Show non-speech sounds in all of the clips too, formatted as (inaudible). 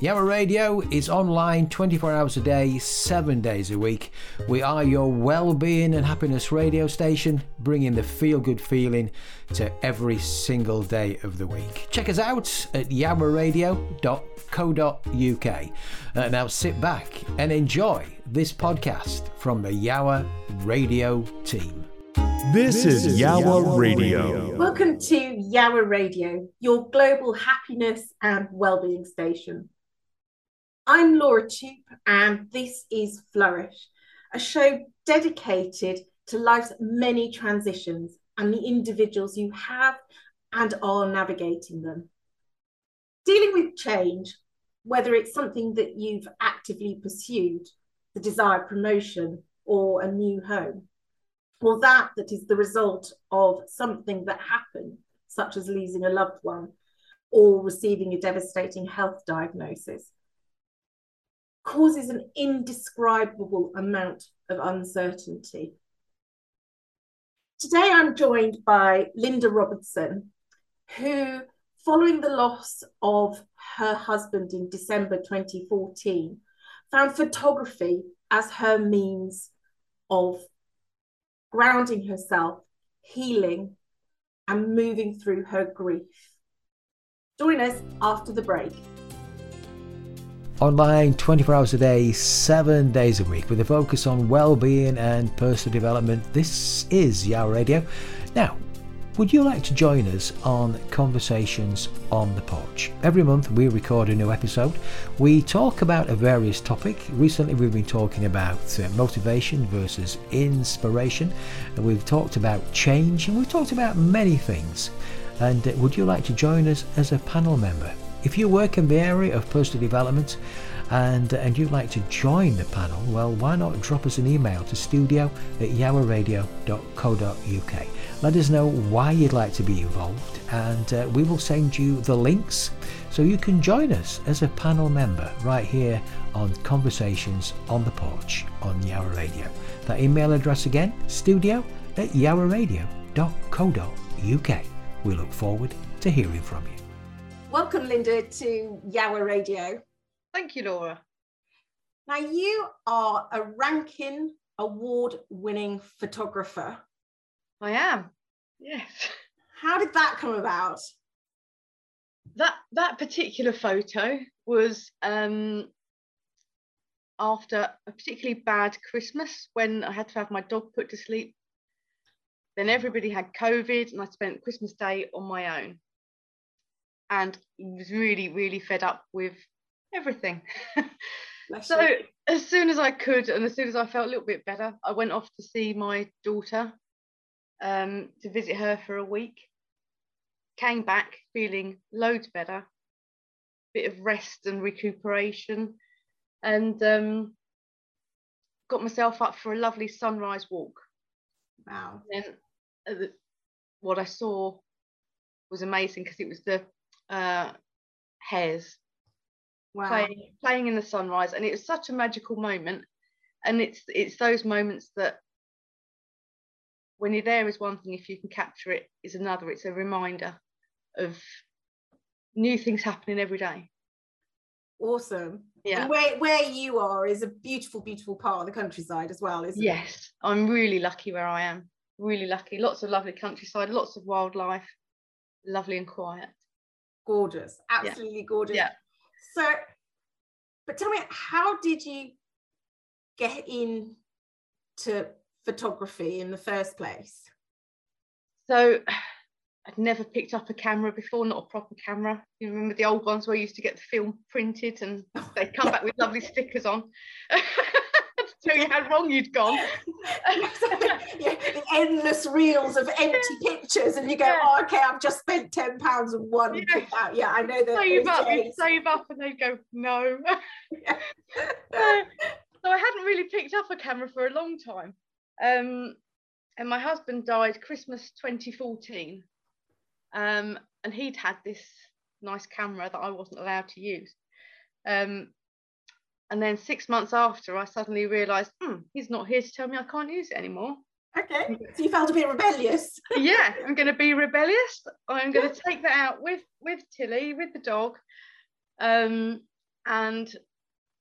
Yowah Radio is online 24 hours a day, 7 days a week. We are your well-being and happiness radio station, bringing the feel-good feeling to every single day of the week. Check us out at yowahradio.co.uk. Uh, now sit back and enjoy this podcast from the Yowah Radio team. This is Yowah Radio. Welcome to Yowah Radio, your global happiness and well-being station. I'm Laura Toop, and this is Flourish, a show dedicated to life's many transitions and the individuals you have and are navigating them. Dealing with change, whether it's something that you've actively pursued, the desired promotion or a new home, or that that is the result of something that happened, such as losing a loved one or receiving a devastating health diagnosis causes an indescribable amount of uncertainty. Today, I'm joined by Linda Robertson, who, following the loss of her husband in December 2014, found photography as her means of grounding herself, healing, and moving through her grief. Join us after the break online 24 hours a day, 7 days a week with a focus on well-being and personal development. This is Yowah Radio. Now, would you like to join us on Conversations on the Porch? Every month we record a new episode. We talk about a various topic. Recently we've been talking about uh, motivation versus inspiration. And we've talked about change and we've talked about many things. And uh, would you like to join us as a panel member? If you work in the area of personal development and, and you'd like to join the panel, well, why not drop us an email to studio at yowahradio.co.uk. Let us know why you'd like to be involved and uh, we will send you the links so you can join us as a panel member right here on Conversations on the Porch on Yowah Radio. That email address again, studio at yowahradio.co.uk. We look forward to hearing from you. Welcome, Linda, to Yowah Radio. Thank you, Laura. Now, you are a Rankin Award winning photographer. I am, yes. How did that come about? That, that particular photo was um, after a particularly bad Christmas when I had to have my dog put to sleep. Then everybody had COVID, and I spent Christmas Day on my own and was really, really fed up with everything. so as soon as I could, and as soon as I felt a little bit better, I went off to see my daughter um, to visit her for a week. Came back feeling loads better, bit of rest and recuperation, and um, got myself up for a lovely sunrise walk. Wow! And uh, what I saw was amazing because it was the uh, hares wow. playing, playing in the sunrise, and it was such a magical moment. And it's it's those moments that when you're there is one thing, if you can capture it is another. It's a reminder of new things happening every day. Awesome. Yeah. And where, where you are is a beautiful, beautiful part of the countryside as well, isn't yes, it? Yes, I'm really lucky where I am. Really lucky. Lots of lovely countryside, lots of wildlife, lovely and quiet gorgeous, absolutely yeah. gorgeous. Yeah. So, but tell me, how did you get into photography in the first place? So, I'd never picked up a camera before, not a proper camera. You remember the old ones where you used to get the film printed and (laughs) they'd come back with lovely stickers on. (laughs) tell you how wrong you'd gone. (laughs) yeah, the endless reels of empty pictures, and you go, yeah. oh, okay, I've just spent ten pounds on one. Yeah. yeah, I know that. Save up, you save up, and they go, no. (laughs) so, so I hadn't really picked up a camera for a long time, um, and my husband died Christmas 2014, Um, and he'd had this nice camera that I wasn't allowed to use. Um, and then six months after, I suddenly realised, hmm, he's not here to tell me I can't use it anymore. Okay, so you felt a bit rebellious. (laughs) yeah, I'm going to be rebellious. I'm going to take that out with with Tilly, with the dog, um, and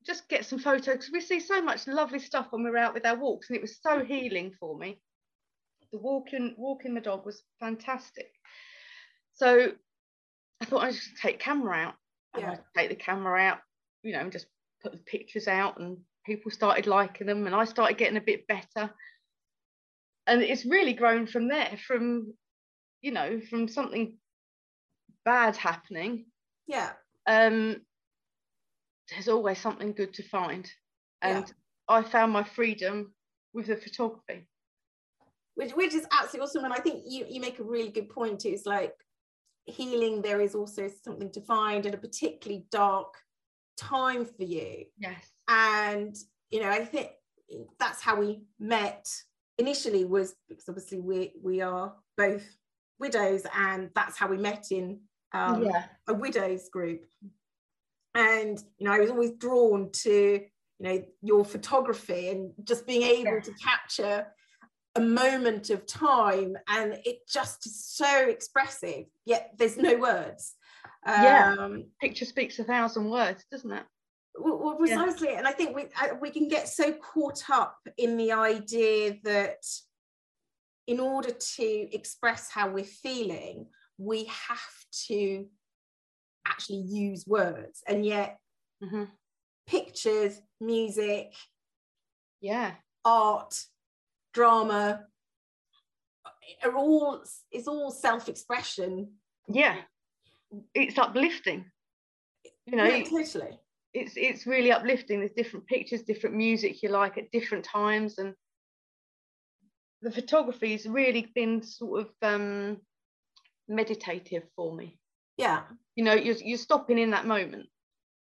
just get some photos because we see so much lovely stuff when we're out with our walks, and it was so healing for me. The walking walking the dog was fantastic. So I thought I should take camera out. Yeah. take the camera out, you know, and just put the pictures out, and people started liking them, and I started getting a bit better. And it's really grown from there, from you know, from something bad happening. Yeah. Um, there's always something good to find, and Yeah. I found my freedom with the photography. which which is absolutely awesome and i think you you make a really good point it's like healing there is also something to find in a particularly dark time for you Yes. and you know i think that's how we met initially was because obviously we we are both widows and that's how we met in um, yeah. a widows group and you know i was always drawn to you know your photography and just being able Yeah. to capture a moment of time and it just is so expressive yet there's no words Yeah. um Picture speaks a thousand words, doesn't it? well, well, Yeah. precisely and i think we we can get so caught up in the idea that in order to express how we're feeling we have to actually use words and yet hmm pictures music Yeah. art drama are all it's all self-expression Yeah. It's uplifting. You know, yeah, totally it's it's really uplifting. There's different pictures, different music you like at different times, and the photography has really been sort of um, meditative for me. yeah You know, you're you're stopping in that moment,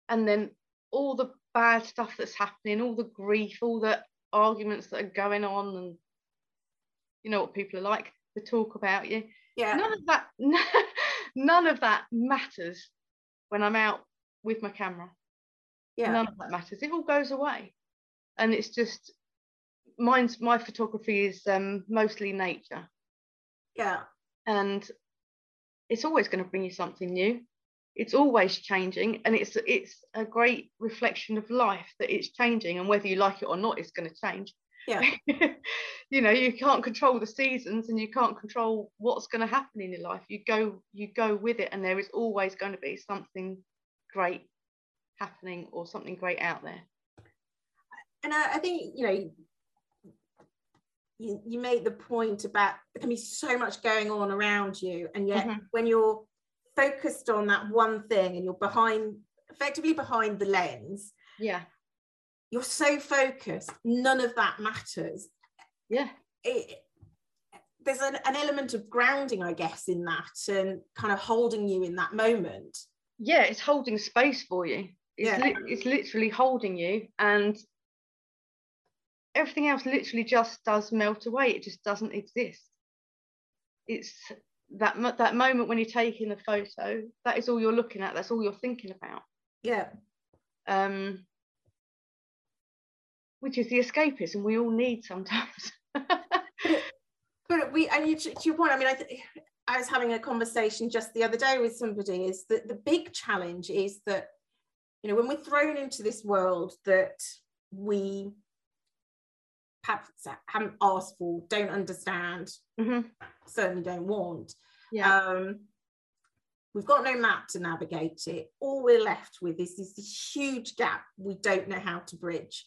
and then all the bad stuff that's happening, all the grief, all the arguments that are going on, and you know what people are like to talk about you. yeah None of that, (laughs) none of that matters when I'm out with my camera. yeah. None of that matters. It all goes away. And it's just mine's my photography is um, mostly nature. Yeah. And it's always going to bring you something new. It's always changing and it's it's a great reflection of life that it's changing and whether you like it or not it's going to change yeah. (laughs) You know you can't control the seasons and you can't control what's going to happen in your life. You go you go with it and there is always going to be something great happening or something great out there. And I, I think you know you, you made the point about there can be so much going on around you and yet Mhm. when you're focused on that one thing and you're behind effectively behind the lens yeah you're so focused. None of that matters. Yeah. It, there's an, an element of grounding i guess in that and kind of holding you in that moment. Yeah it's holding space for you. It's, Yeah. li- it's literally holding you and everything else literally just does melt away. It just doesn't exist. It's that that moment when you're taking the photo that is all you're looking at. That's all you're thinking about. Yeah. Um which is the escapism we all need sometimes. (laughs) But we and you, to your point i mean i th- i was having a conversation just the other day with somebody is that the big challenge is that you know when we're thrown into this world that we perhaps haven't asked for don't understand Mhm. certainly don't want yeah. um we've got no map to navigate it. All we're left with is this huge gap we don't know how to bridge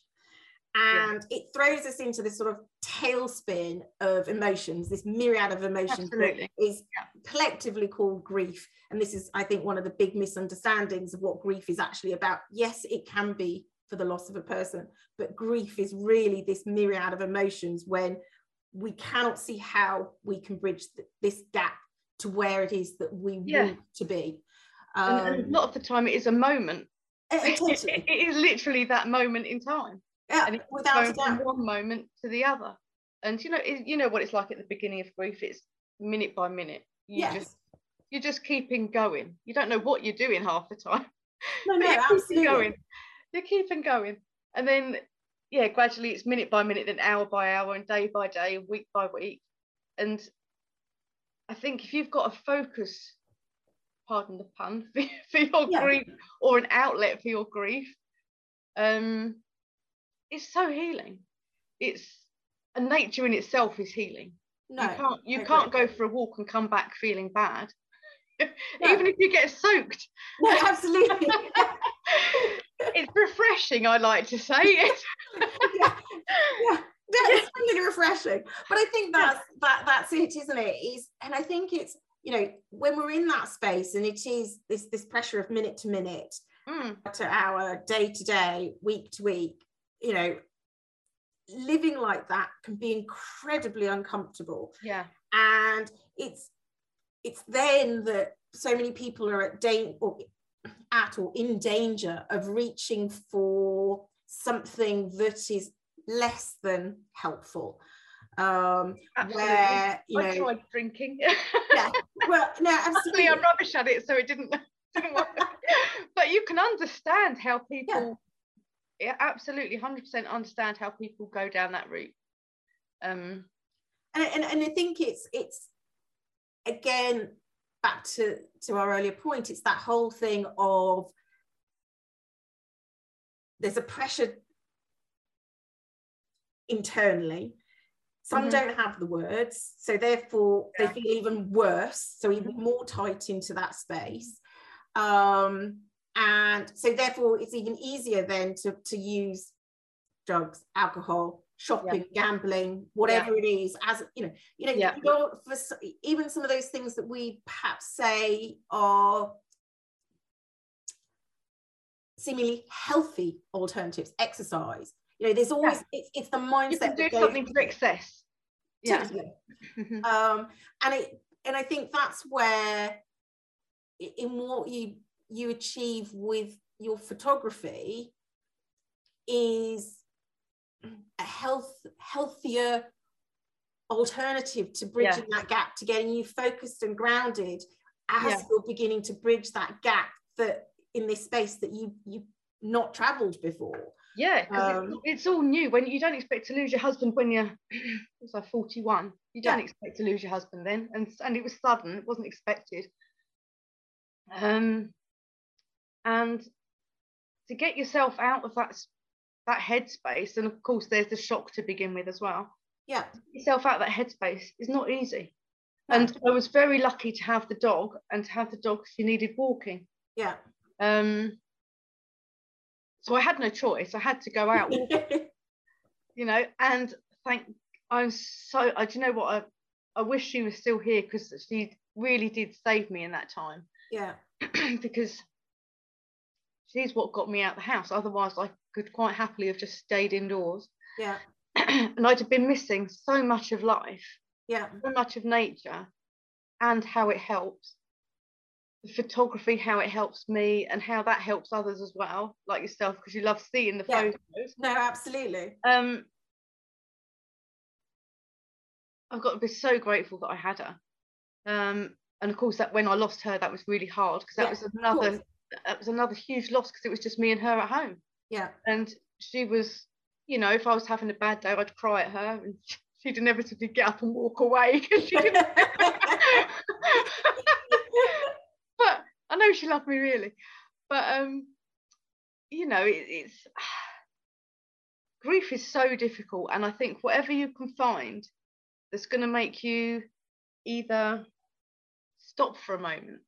Yeah. and it throws us into this sort of tailspin of emotions this myriad of emotions that Absolutely. is Yeah. collectively called grief and this is i think one of the big misunderstandings of what grief is actually about yes it can be for the loss of a person but grief is really this myriad of emotions when we cannot see how we can bridge th- this gap to where it is that we Yeah. want to be and, and a um, lot of the time it is a moment eh, eh, it, (laughs) it is literally that moment in time yeah, and it's without from one moment to the other and you know it, you know what it's like at the beginning of grief it's minute by minute you yes just you're just keeping going. You don't know what you're doing half the time. (laughs) No, no, you're absolutely. going. You're keeping going. And then yeah, gradually it's minute by minute, then hour by hour, and day by day, and week by week. And I think if you've got a focus, pardon the pun, for, (laughs) for your Yeah. grief or an outlet for your grief, um, it's so healing. It's and nature in itself is healing. No, you can't you can't go for a walk and come back feeling bad. (laughs) No. Even if you get soaked, (laughs) No, absolutely. (laughs) it's refreshing. I like to say it. yeah, yeah. Yeah, it's really refreshing. But I think that's that that's it, isn't it? Is and I think it's you know when we're in that space and it is this this pressure of minute to minute, Mm, to hour, day to day, week to week, you know, living like that can be incredibly uncomfortable. yeah, And it's it's then that so many people are at danger or at or in danger of reaching for something that is less than helpful. Um, absolutely. where you I know, tried drinking. (laughs) yeah, well, no, absolutely, I'm rubbish at it, so it didn't. (laughs) didn't work. but you can understand how people, yeah, absolutely, hundred percent understand how people go down that route. Um, and, and, and I think it's it's again back to to our earlier point. It's that whole thing of there's a pressure internally. Some Mhm. don't have the words, so therefore Yeah. they feel even worse, so even more tight into that space. Um, and so therefore it's even easier then to, to use drugs, alcohol, shopping, gambling, whatever it is, as you know, you know, Yeah. for even some of those things that we perhaps say are seemingly healthy alternatives, exercise. You know, there's always it's, it's the mindset you can do something for excess. Yeah. (laughs) Um and it and i think that's where in what you you achieve with your photography is a health healthier alternative to bridging that gap to getting you focused and grounded as Yeah. you're beginning to bridge that gap that in this space that you you've not traveled before Yeah, Um, it's, it's all new. When you don't expect to lose your husband when you're, (clears throat) was I 41? You don't Yeah. expect to lose your husband then, and and it was sudden. It wasn't expected. Um, and to get yourself out of that that headspace, and of course there's the shock to begin with as well. yeah Yourself out of that headspace is not easy. No. And I was very lucky to have the dog, and to have the dog, she needed walking. yeah Um, so I had no choice. I had to go out (laughs) you know and thank i'm so i do you know what i, I wish she was still here because she really did save me in that time yeah (clears throat) because she's what got me out the house. Otherwise i could quite happily have just stayed indoors. Yeah. (clears throat) And i'd have been missing so much of life yeah. so much of nature and how it helps. The photography how it helps me and how that helps others as well like yourself because you love seeing the Yeah. photos. No absolutely. Um I've got to be so grateful that I had her. Um, and of course that when I lost her, that was really hard because that Yeah, was another. That was another huge loss because it was just me and her at home. yeah And she was, you know, if I was having a bad day, I'd cry at her and (laughs) she'd inevitably get up and walk away 'cause (laughs) she didn't. (laughs) but I know she loved me really. But um, you know, it, it's (sighs) grief is so difficult, and I think whatever you can find that's going to make you either stop for a moment,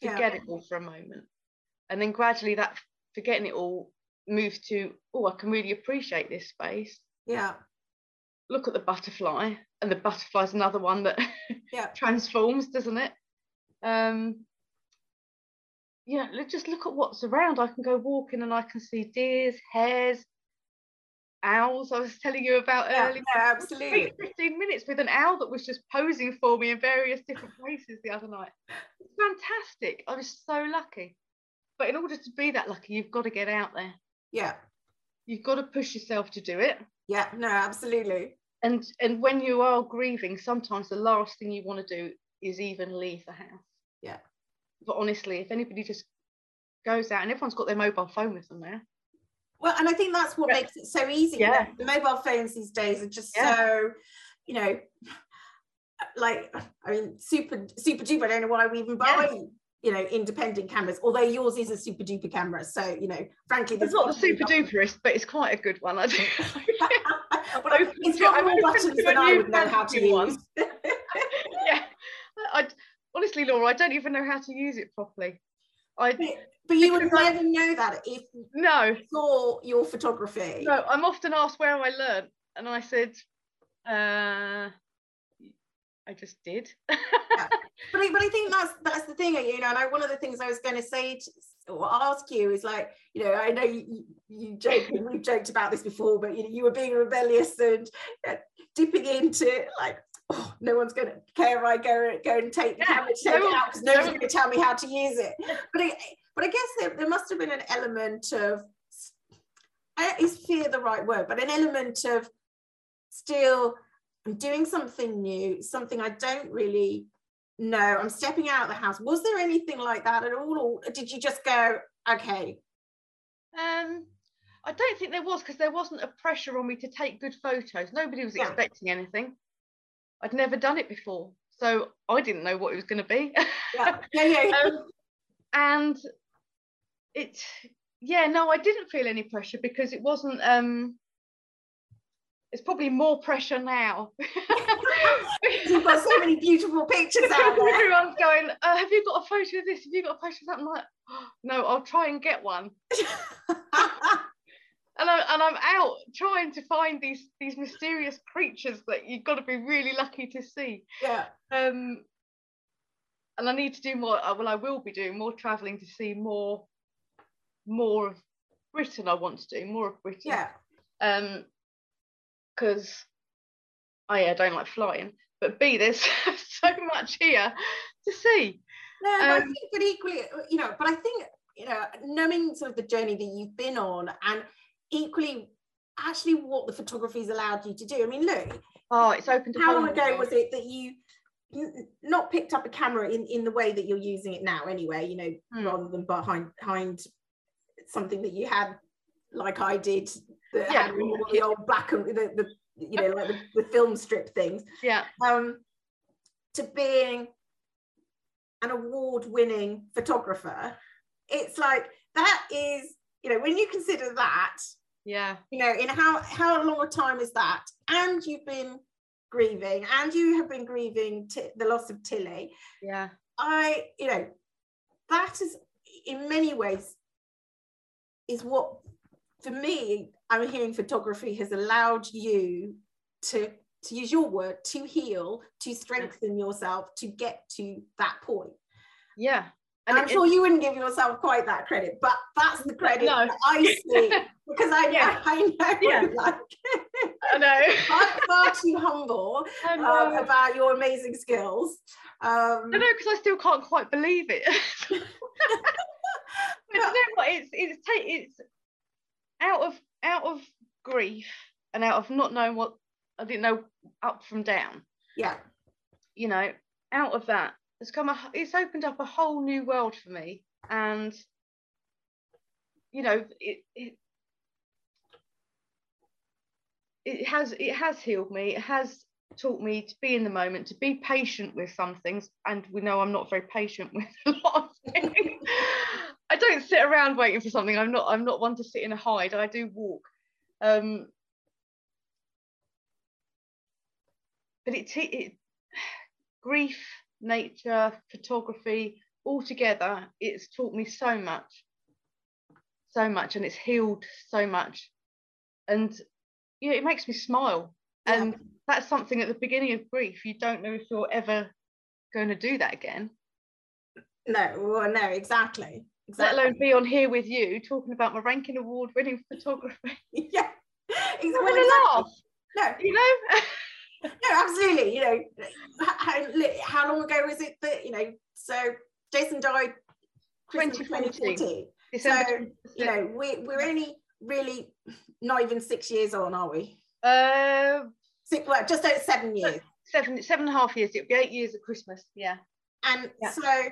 Yeah. forget it all for a moment, and then gradually that forgetting it all moves to, oh, I can really appreciate this space. yeah Look at the butterfly, and the butterfly's another one that (laughs) Yeah. transforms, doesn't it? Um, yeah, just look at what's around. I can go walking and I can see deers, hares, owls. I was telling you about yeah, earlier. I absolutely 15 minutes with an owl that was just posing for me in various different places the other night. It's fantastic. I was so lucky. But in order to be that lucky, you've got to get out there. yeah You've got to push yourself to do it. yeah no absolutely And and when you are grieving, sometimes the last thing you want to do is even leave the house. Yeah. But honestly, if anybody just goes out and everyone's got their mobile phone with them now. Well, and I think that's what Yeah. makes it so easy. Yeah. The mobile phones these days are just Yeah. so, you know, like I mean, super super duper. I don't know why we even buy, you know, independent cameras. Although yours is a super duper camera, so you know, frankly, It's there's not the super duperest, but it's quite a good one. I (laughs) (laughs) but I- open it's got more buttons to than I would know how to one. use. (laughs) yeah. I honestly, Laura, I don't even know how to use it properly. I But, but you would I- never know that if no, saw your photography. no. I'm often asked where I learned, and I said, uh, I just did. (laughs) But I, but I think that's that's the thing, you know. And I, one of the things I was going to say to, or ask you is like, you know, I know you, you, joke, and we've joked about this before, but you know, you were being rebellious and uh, dipping into like, oh, no one's going to care if I go go and take the Yeah, camera, take no out because no one's going to tell me how to use it. But I, but I guess there, there must have been an element of, is fear the right word? But an element of still I'm doing something new, something I don't really know. I'm stepping out of the house. Was there anything like that at all? Or did you just go, okay, Um, I don't think there was because there wasn't a pressure on me to take good photos. Nobody was Yeah. expecting anything. I'd never done it before, so I didn't know what it was going to be. (laughs) yeah, yeah, yeah. um, and it, yeah, no, I didn't feel any pressure because it wasn't. Um, it's probably more pressure now. (laughs) (laughs) You've got so many beautiful pictures out there. Everyone's going, uh, have you got a photo of this? Have you got a photo of that? I'm like, "Oh, no, I'll try and get one. (laughs) and, I, and I'm out trying to find these these mysterious creatures that you've got to be really lucky to see. yeah, Um, and I need to do more. uh, Well, I will be doing more traveling to see more more of Britain. I want to do more of Britain. yeah. Um, because I, I don't like flying, but B there's (laughs) so much here to see. No, but, I Um, think, but equally, you know, but I think, you know, knowing sort of the journey that you've been on and equally actually what the photography's allowed you to do. I mean, look, Oh, it's open to how long ago was it that you not picked up a camera in, in the way that you're using it now anyway, you know, Hmm. rather than behind, behind something that you had like I did that Yeah. had all the old black and the, the you know, like the, the film strip things. Yeah, um, to being an award-winning photographer, it's like that is, you know, when you consider that, yeah, you know, in how how long a time is that, and you've been grieving, and you have been grieving t- the loss of Tilly. yeah, I, you know, that is in many ways is what for me I'm hearing photography has allowed you to to use your word to heal to strengthen yourself to get to that point yeah. and I'm sure you wouldn't give yourself quite that credit but that's the credit No. that I see (laughs) because I know Yeah. I know Yeah. like I know. (laughs) I'm far too humble um, about your amazing skills um, I know because I still can't quite believe it. (laughs) but you know what? It's it's it's out of out of grief and out of not knowing what I didn't know up from down. yeah You know, out of that, it's come a it's opened up a whole new world for me, and you know it it it has it has healed me. It has taught me to be in the moment, to be patient with some things, and we know I'm not very patient with (laughs) a lot of things. I don't sit around waiting for something. I'm not. I'm not one to sit in a hide. I do walk. Um, but it, it (sighs) grief, nature, photography, all together, it's taught me so much, so much, and it's healed so much, and you know, it makes me smile. Yeah. And that's something at the beginning of grief. You don't know if you're ever going to do that again, no well, no exactly let alone be on here with you talking about my Rankin award winning photography. (laughs) yeah exactly, gonna exactly. laugh, no you know. (laughs) no absolutely you know how, how long ago was it that you know so jason died Christmas 2014. 2014 December so you know we, we're only really not even six years on are we uh, six well just over seven years seven seven and a half years. It'll be eight years at Christmas. Yeah. and Yeah. so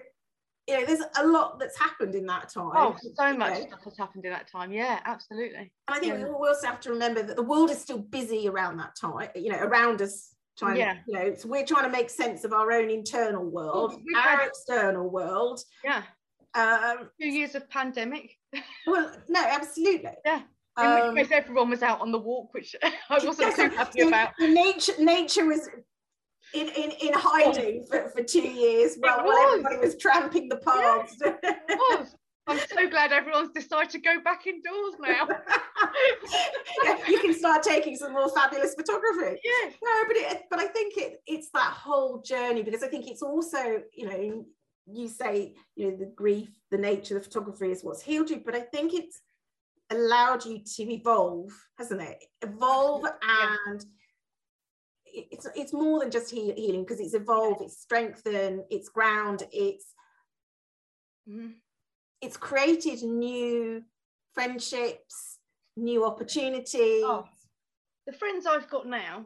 you know, there's a lot that's happened in that time. Oh, so much know. stuff has happened in that time. Yeah, absolutely. And I think Yeah. we also have to remember that the world is still busy around that time, you know, around us. Trying, Yeah. you know, so we're trying to make sense of our own internal world, we've our had- external world. Yeah, Um, two years of pandemic, (laughs) well, no, absolutely. Yeah, in Um, which case everyone was out on the walk, which (laughs) I (laughs) wasn't too happy about. Nature, nature was in, in, in hiding for, for two years while, while everybody was tramping the paths. Was. I'm so glad everyone's decided to go back indoors now. (laughs) Yeah, you can start taking some more fabulous photography. yeah, No, but it, but I think it it's that whole journey because I think it's also you know you say you know the grief, the nature, of the photography is what's healed you, but I think it's allowed you to evolve, hasn't it? Evolve Yeah. and it's it's more than just heal, healing because it's evolved, it's strengthened, it's ground, it's Mhm. it's created new friendships, new opportunities. Oh. the friends I've got now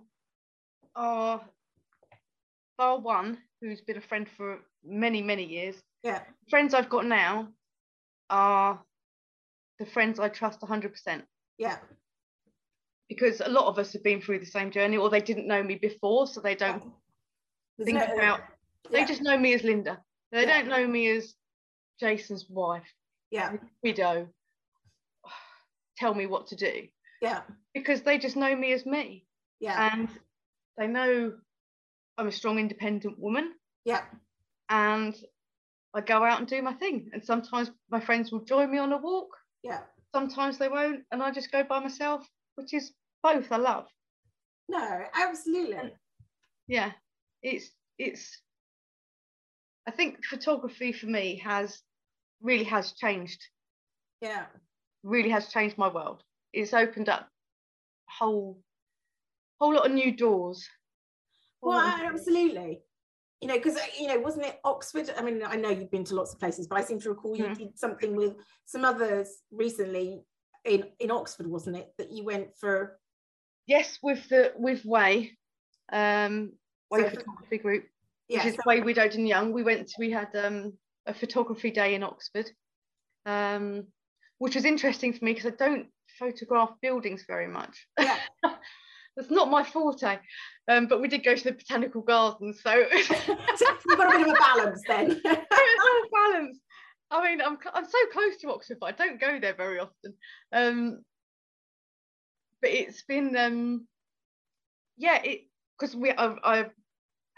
are bar one, who's been a friend for many, many years. Yeah, Friends I've got now are the friends I trust 100% yeah, because a lot of us have been through the same journey or they didn't know me before, so they don't think no- about, they yeah, just know me as Linda. They Yeah. don't know me as Jason's wife, yeah, widow. (sighs) Tell me what to do yeah, because they just know me as me. yeah, and they know I'm a strong, independent woman, yeah. and I go out and do my thing. And sometimes my friends will join me on a walk, Yeah. sometimes they won't, and I just go by myself, which is both I love. No, absolutely. Yeah, it's it's. I think photography for me has really has changed, Yeah. really has changed my world. It's opened up a whole whole lot of new doors. Well, absolutely. You know, because you know, wasn't it Oxford? I mean, I know you've been to lots of places, but I seem to recall you Mm. did something with some others recently in in Oxford, wasn't it? That you went for. yes with the with way um way So- photography group which Yeah. is so- way widowed and young we went to, we had um a photography day in oxford um which was interesting for me because i don't photograph buildings very much yeah. (laughs) that's not my forte um but we did go to the botanical gardens so it (laughs) (laughs) so you've got a bit of a balance then. was all balanced i mean i'm i'm so close to oxford but i don't go there very often um but it's been um yeah it because we I've, I've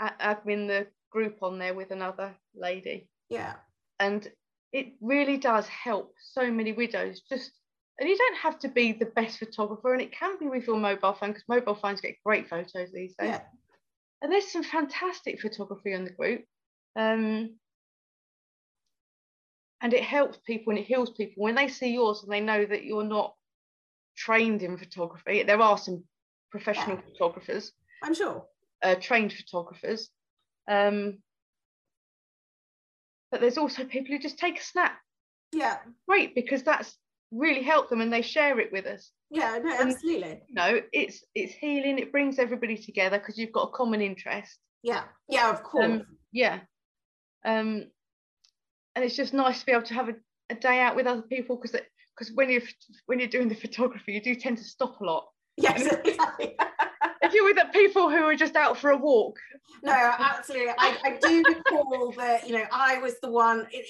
admin the group on there with another lady yeah. and it really does help so many widows just and you don't have to be the best photographer and it can be with your mobile phone because mobile phones get great photos these days Yeah. and there's some fantastic photography on the group um and it helps people and it heals people when they see yours and they know that you're not trained in photography there are some professional Yeah. photographers I'm sure. uh, trained photographers um but there's also people who just take a snap Yeah. great because that's really helped them and they share it with us Yeah. No, And- absolutely. you know it's it's healing it brings everybody together because you've got a common interest Yeah. Yeah. Of course. um, yeah um and it's just nice to be able to have a, a day out with other people because because when you're when you're doing the photography you do tend to stop a lot yes. (laughs) Exactly. if you're with the people who are just out for a walk no, absolutely. I, I do recall that, you know, I was the one, it,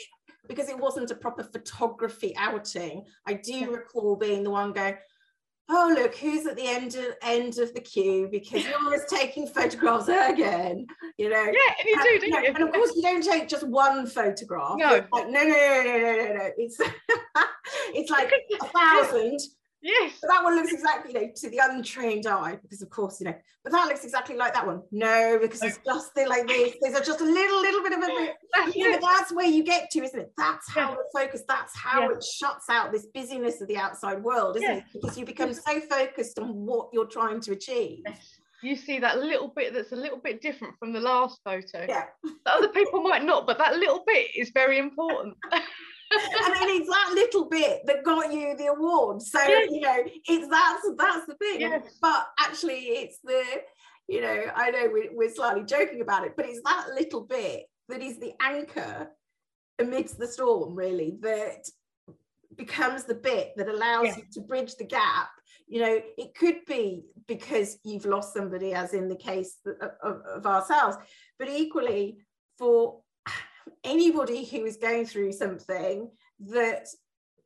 because it wasn't a proper photography outing, I do recall being the one going, oh, look, who's at the end of, end of the queue because you're always taking photographs again, you know. yeah and you And, do know, you and of course, you don't take just one photograph. No. Like, no, no, no, no, no, no, no. (laughs) It's, it's like a thousand yes but that one looks exactly, you know, to the untrained eye, because of course, you know, but that looks exactly like that one. No, because it's just they're like this. There's just a little, little bit of a that's You know, that's where you get to, isn't it? That's how Yeah. the focus, that's how Yeah. it shuts out this busyness of the outside world, isn't Yeah. it? Because you become so focused on what you're trying to achieve. Yes. You see that little bit that's a little bit different from the last photo. Yeah. Other people might not, but that little bit is very important. (laughs) and then it's that little bit that got you the award. So Yes. you know, it's that's that's the thing. Yes. But actually, it's the you know, I know we're, we're slightly joking about it, but it's that little bit that is the anchor amidst the storm, really, that becomes the bit that allows Yeah. you to bridge the gap. You know, it could be because you've lost somebody, as in the case of, of, of ourselves, but equally for anybody who is going through something that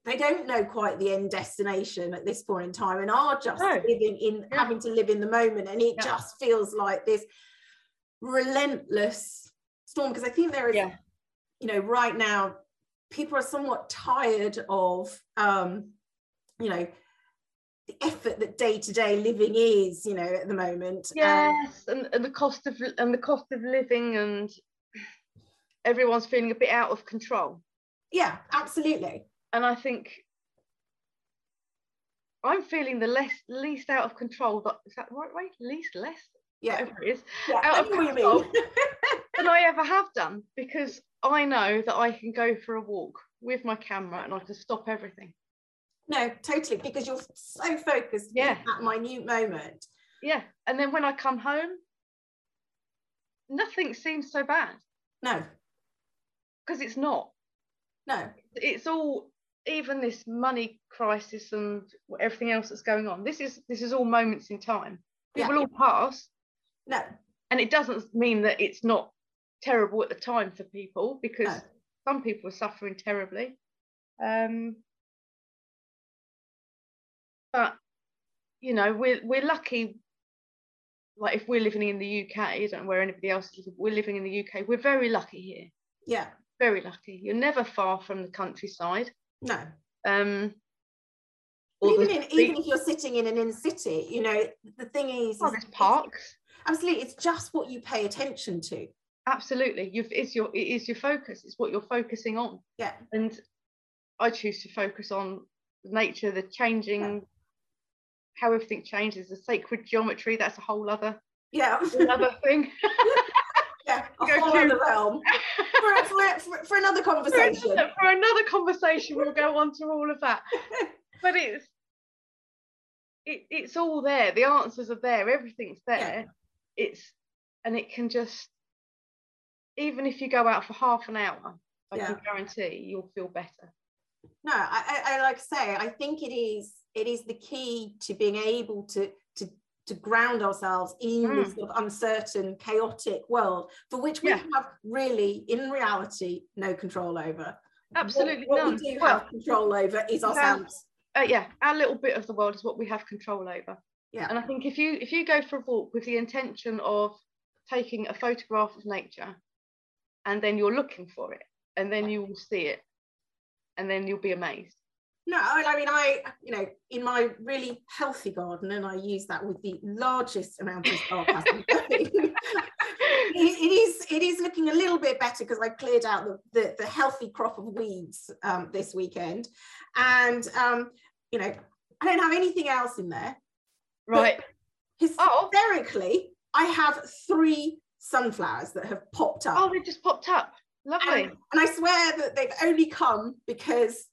they don't know quite the end destination at this point in time and are just No. living in Yeah. having to live in the moment and it Yeah. just feels like this relentless storm because i think there is Yeah. you know right now people are somewhat tired of um you know the effort that day-to-day living is you know at the moment Um, yes and, and the cost of and the cost of living and everyone's feeling a bit out of control. Yeah absolutely. And i think i'm feeling the less least out of control But is that the right way? Least less? Yeah. Whatever it is. Yeah out of know what you control. (laughs) than i ever have done because i know that i can go for a walk with my camera and i can stop everything. No totally because you're so focused Yeah. that minute moment. Yeah and then when i come home nothing seems so bad. No because it's not. No. It's all even this money crisis and everything else that's going on this is this is all moments in time. It Yeah. will all pass. No. And it doesn't mean that it's not terrible at the time for people because No. some people are suffering terribly. Um but you know we're we're lucky like if we're living in the UK I don't know where anybody else is living, we're living in the UK we're very lucky here. Yeah very lucky. You're never far from the countryside. No. Um even, in, even if you're sitting in an in city you know the thing is, oh, there's parks. Absolutely it's just what you pay attention to. Absolutely. You've it's your it is your focus. It's what you're focusing on. Yeah. And I choose to focus on nature, the changing, how everything changes, the sacred geometry. That's a whole other yeah. another thing. (laughs) yeah (laughs) a Go whole to- other realm for, for, for, for another for, conversation another, (laughs) for another conversation, we'll go on to all of that. (laughs) But it's it, it's all there. The answers are there. Everything's there. Yeah. It's and it can just even if you go out for half an hour, I can guarantee you'll feel better. no I, I, I like to say i think it is it is the key to being able to to ground ourselves in this Mm. sort of uncertain chaotic world for which we Yeah. have really in reality no control over Absolutely what, what none. we do Well, have control over is ourselves uh, yeah our little bit of the world is what we have control over yeah and i think if you if you go for a walk with the intention of taking a photograph of nature and then you're looking for it and then you will see it and then you'll be amazed No, I mean, I, you know, in my really healthy garden, and I use that with the largest amount of sarcasm. (laughs) (laughs) it, it is it is looking a little bit better because I cleared out the, the, the healthy crop of weeds um, this weekend. And, um, you know, I don't have anything else in there. right oh Hysterically, I have three sunflowers that have popped up. oh they just popped up lovely and, and I swear that they've only come because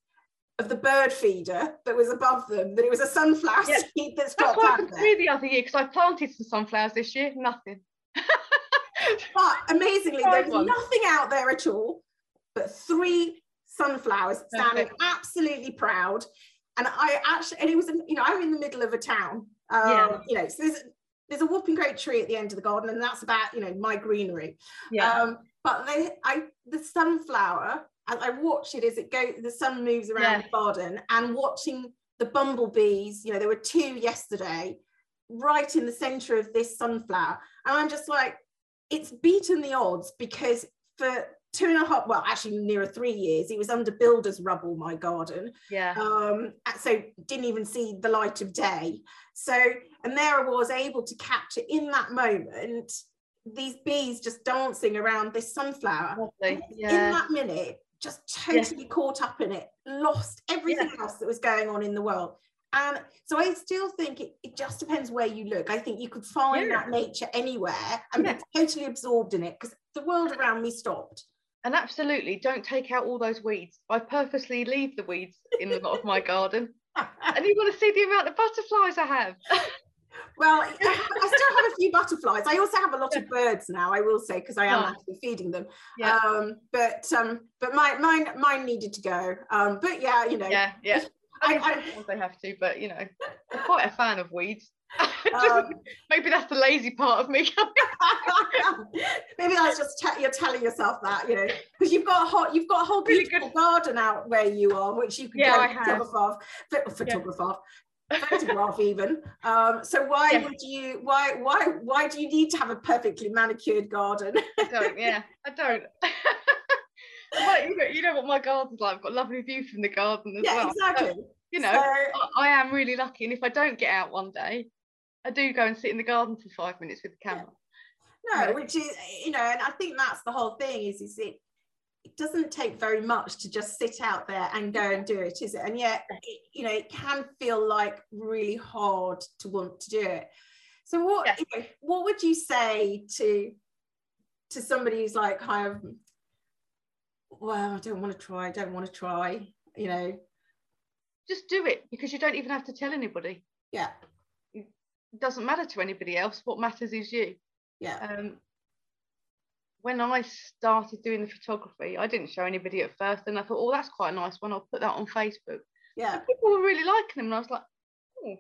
of the bird feeder that was above them, that it was a sunflower Yeah. seed that's that's out happened there. the other year because i planted some sunflowers this year nothing (laughs) But amazingly, there was nothing out there at all, but three sunflowers standing Perfect. absolutely proud. And I actually, and it was, you know, I'm in the middle of a town. Um, Yeah. You know, so there's there's a whooping great tree at the end of the garden, and that's about, you know, my greenery. yeah Um, but they, I, the sunflower, as I watch it as it goes, the sun moves around Yeah. the garden, and watching the bumblebees. You know, there were two yesterday, right in the center of this sunflower, and I'm just like, it's beaten the odds because for two and a half, well, actually nearer three years, it was under builder's rubble. My garden, yeah um, so didn't even see the light of day. So, and there I was able to capture in that moment these bees just dancing around this sunflower. lovely In that minute, just totally caught up in it, lost everything else that was going on in the world. And so I still think it, it just depends where you look. I think you could find Yeah. that nature anywhere and Yeah. be totally absorbed in it because the world around me stopped. And absolutely, don't take out all those weeds. I purposely leave the weeds in a lot of my garden. (laughs) And you want to see the amount of butterflies I have. (laughs) Well, (laughs) I still have a few butterflies. I also have a lot of birds now. I will say because I am Oh. actually feeding them. Yeah. Um, but um, but my, mine mine needed to go. Um, but yeah, you know. yeah, yeah. I- I, I- I, they have to, but you know, I'm quite a fan of weeds. (laughs) Um, Maybe that's the lazy part of me. (laughs) Maybe that's just te- you're telling yourself that, you know, because you've got a whole you've got a whole Really beautiful garden out where you are, which you can Yeah, go I and have. photograph, pho- photograph, photograph even. Um, so why Yeah. would you? Why why why do you need to have a perfectly manicured garden? (laughs) I don't. Yeah, I don't. (laughs) but you know, you know what my garden's like. I've got lovely view from the garden as yeah, well. So, exactly. you know, So- I, I am really lucky, and if I don't get out one day, I do go and sit in the garden for five minutes with the camera. No, Yeah. which is you know, and I think that's the whole thing is is it it doesn't take very much to just sit out there and go and do it, is it? And yet, it, you know, it can feel like really hard to want to do it. So what Yeah. you know, what would you say to to somebody who's like kind of well, I don't want to try, I don't want to try, you know, Just do it because you don't even have to tell anybody. yeah, It doesn't matter to anybody else. What matters is you. yeah, um, when I started doing the photography, I didn't show anybody at first, and I thought, oh, that's quite a nice one. I'll put that on Facebook. yeah, And people were really liking them, and I was like, oh,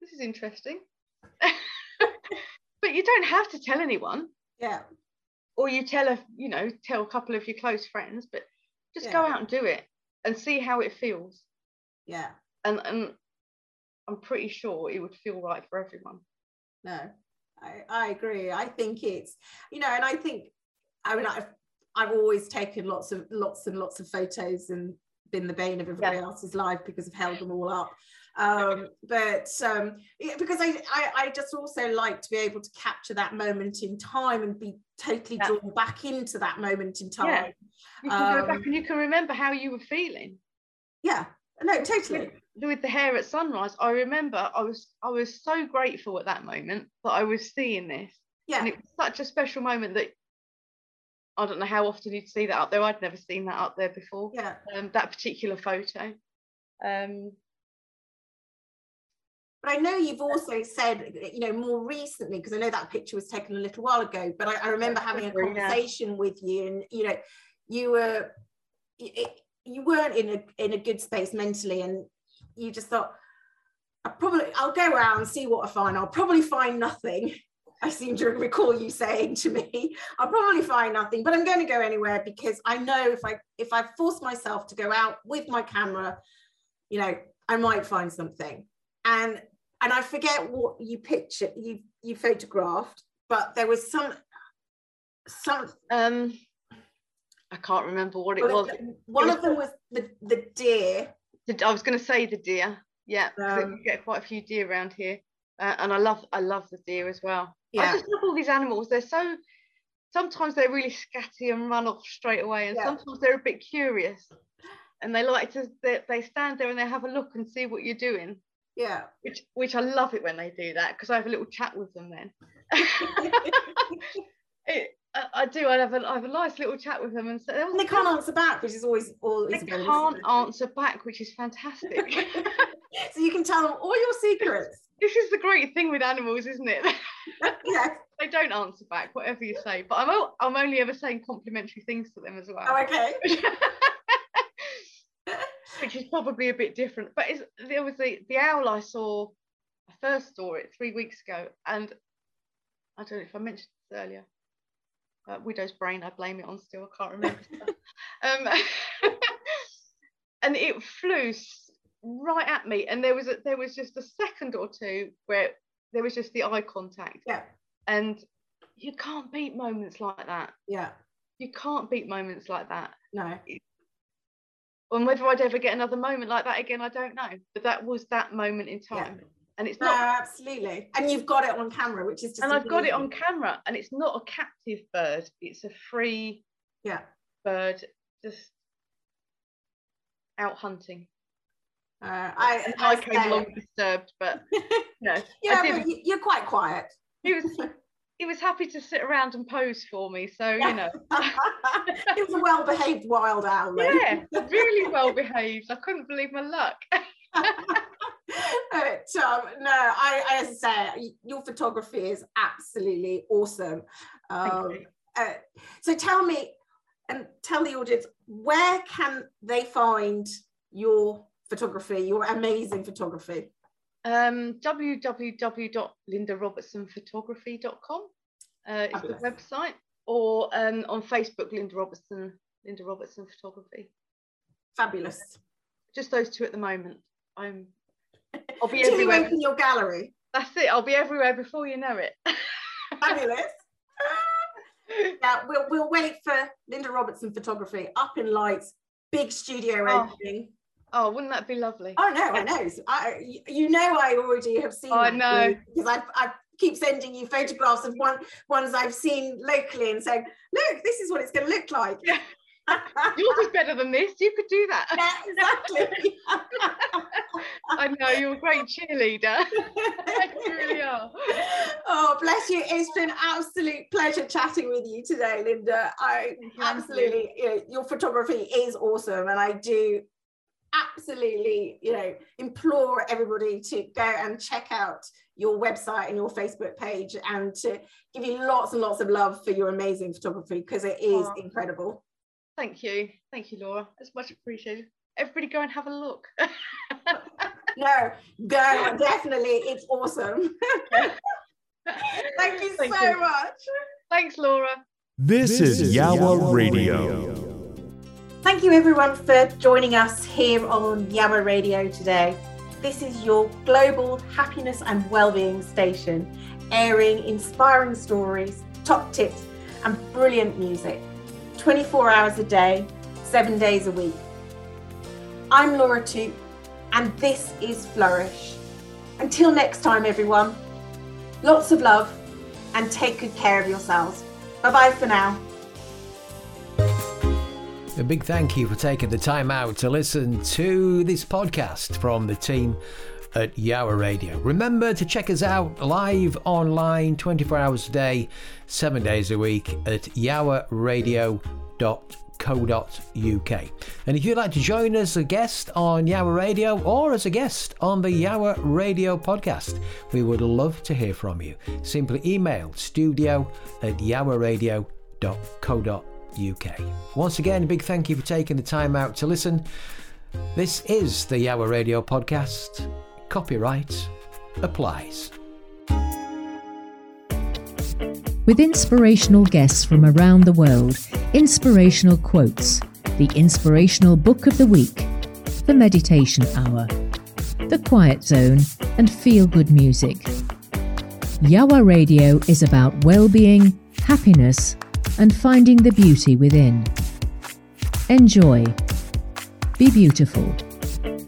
this is interesting. (laughs) but you don't have to tell anyone, yeah, or you tell a, you know, tell a couple of your close friends, but just go out and do it and see how it feels. yeah. And and I'm pretty sure it would feel right for everyone. no I, I agree i think it's you know and i think i mean i've i've always taken lots of lots and lots of photos and been the bane of everybody else's life because i've held them all up um but um yeah, because I, I i just also like to be able to capture that moment in time and be totally Yeah. drawn back into that moment in time. Yeah. You can go Um, back and you can remember how you were feeling. yeah no totally with the hare at sunrise, I remember I was I was so grateful at that moment that I was seeing this, yeah and it was such a special moment that I don't know how often you'd see that up there. I'd never seen that up there before. yeah Um, that particular photo. Um, But I know you've also said, you know, more recently, because I know that picture was taken a little while ago, but I, I remember having a February, yeah. conversation with you and, you know, you were, it, you weren't in a, in a good space mentally and you just thought, I probably, I'll go around and see what I find. I'll probably find nothing. I seem to recall you saying to me, I'll probably find nothing, but I'm going to go anywhere because I know if I, if I force myself to go out with my camera, you know, I might find something. And and I forget what you picture you you photographed, but there was some some um, I can't remember what it well, was. one was- of them was the the deer. The- I was going to say the deer. Yeah, Um, we get quite a few deer around here, uh, and I love I love the deer as well. I just love all these animals. They're so sometimes they're really scatty and run off straight away, and Yeah. sometimes they're a bit curious, and they like to they, they stand there and they have a look and see what you're doing. yeah. Which which I love it when they do that because I have a little chat with them then. (laughs) (laughs) it, I, I do. I have a I have a nice little chat with them and so And they can't answer back, which is always all. they can't answer back, which is fantastic. (laughs) so you can tell them all your secrets. This is the great thing with animals, isn't it? yeah. (laughs) they don't answer back, whatever you say. But I'm o- I'm only ever saying complimentary things to them as well. Oh, okay. (laughs) which is probably a bit different. But it's, there was the, the owl I saw, I first saw it three weeks ago, and I don't know if I mentioned this earlier. Uh, widow's brain, I blame it on still, I can't remember. (laughs) um, and it flew right at me, and there was a, there was just a second or two where there was just the eye contact, Yeah. and you can't beat moments like that. Yeah. You can't beat moments like that. No. And whether I'd ever get another moment like that again, I don't know. But that was that moment in Yeah. time. And it's No, not absolutely. And you've got it on camera, which is just and I've got it on camera and it's not a captive bird, it's a free Yeah. bird just out hunting. Uh, I, I I came along disturbed, but no. (laughs) yeah, did- but you- you're quite quiet. He was (laughs) he was happy to sit around and pose for me. So, you know. (laughs) he was a well-behaved wild owl. then. Yeah, really well behaved. I couldn't believe my luck. but um, no, I, I, as I say, your photography is absolutely awesome. Um, uh, so tell me and tell the audience where can they find your photography, your amazing photography? Um, www.lindarobertsonphotography.com uh, is the website, or um, on Facebook, Linda Robertson, Linda Robertson Photography. Fabulous. Just those two at the moment. I'm. (laughs) I'll be everywhere. open your gallery. That's it. I'll be everywhere before you know it. (laughs) Fabulous. yeah, we'll we'll wait for Linda Robertson Photography up in lights, big studio oh. opening. Oh, wouldn't that be lovely? Oh no, I know. I, you know, I already have seen. Oh, I know because I, I keep sending you photographs of one ones I've seen locally and saying, "Look, this is what it's going to look like." Yeah. (laughs) Yours is better than this. You could do that. Yeah, exactly. (laughs) I know you're a great cheerleader. (laughs) you really are. Oh, bless you. It's been absolute pleasure chatting with you today, Linda. I absolutely, you your photography is awesome, and I do absolutely, you know, implore everybody to go and check out your website and your Facebook page and to give you lots and lots of love for your amazing photography because it is oh. incredible. Thank you. Thank you, Laura. It's much appreciated. Everybody go and have a look. (laughs) no, go, (laughs) definitely. It's awesome. (laughs) Thank you Thank so you. much. Thanks, Laura. This, this is Yowah Radio. Radio. Thank you, everyone, for joining us here on Yowah Radio today. This is your global happiness and well-being station, airing inspiring stories, top tips, and brilliant music 24 hours a day, seven days a week. I'm Laura Toop, and this is Flourish. Until next time, everyone, lots of love and take good care of yourselves. Bye bye for now. A big thank you for taking the time out to listen to this podcast from the team at Yowah Radio. Remember to check us out live online 24 hours a day, 7 days a week at yowahradio.co.uk. And if you'd like to join us as a guest on Yowah Radio or as a guest on the Yowah Radio podcast, we would love to hear from you. Simply email studio at yowahradio.co.uk. UK. Once again, a big thank you for taking the time out to listen. This is the Yowah Radio podcast. Copyright applies. With inspirational guests from around the world, inspirational quotes, the inspirational book of the week, the meditation hour, the quiet zone, and feel good music. Yowah Radio is about well being, happiness, and finding the beauty within. Enjoy. Be beautiful.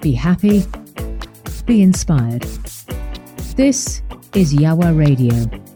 Be happy. Be inspired. This is Yowah Radio.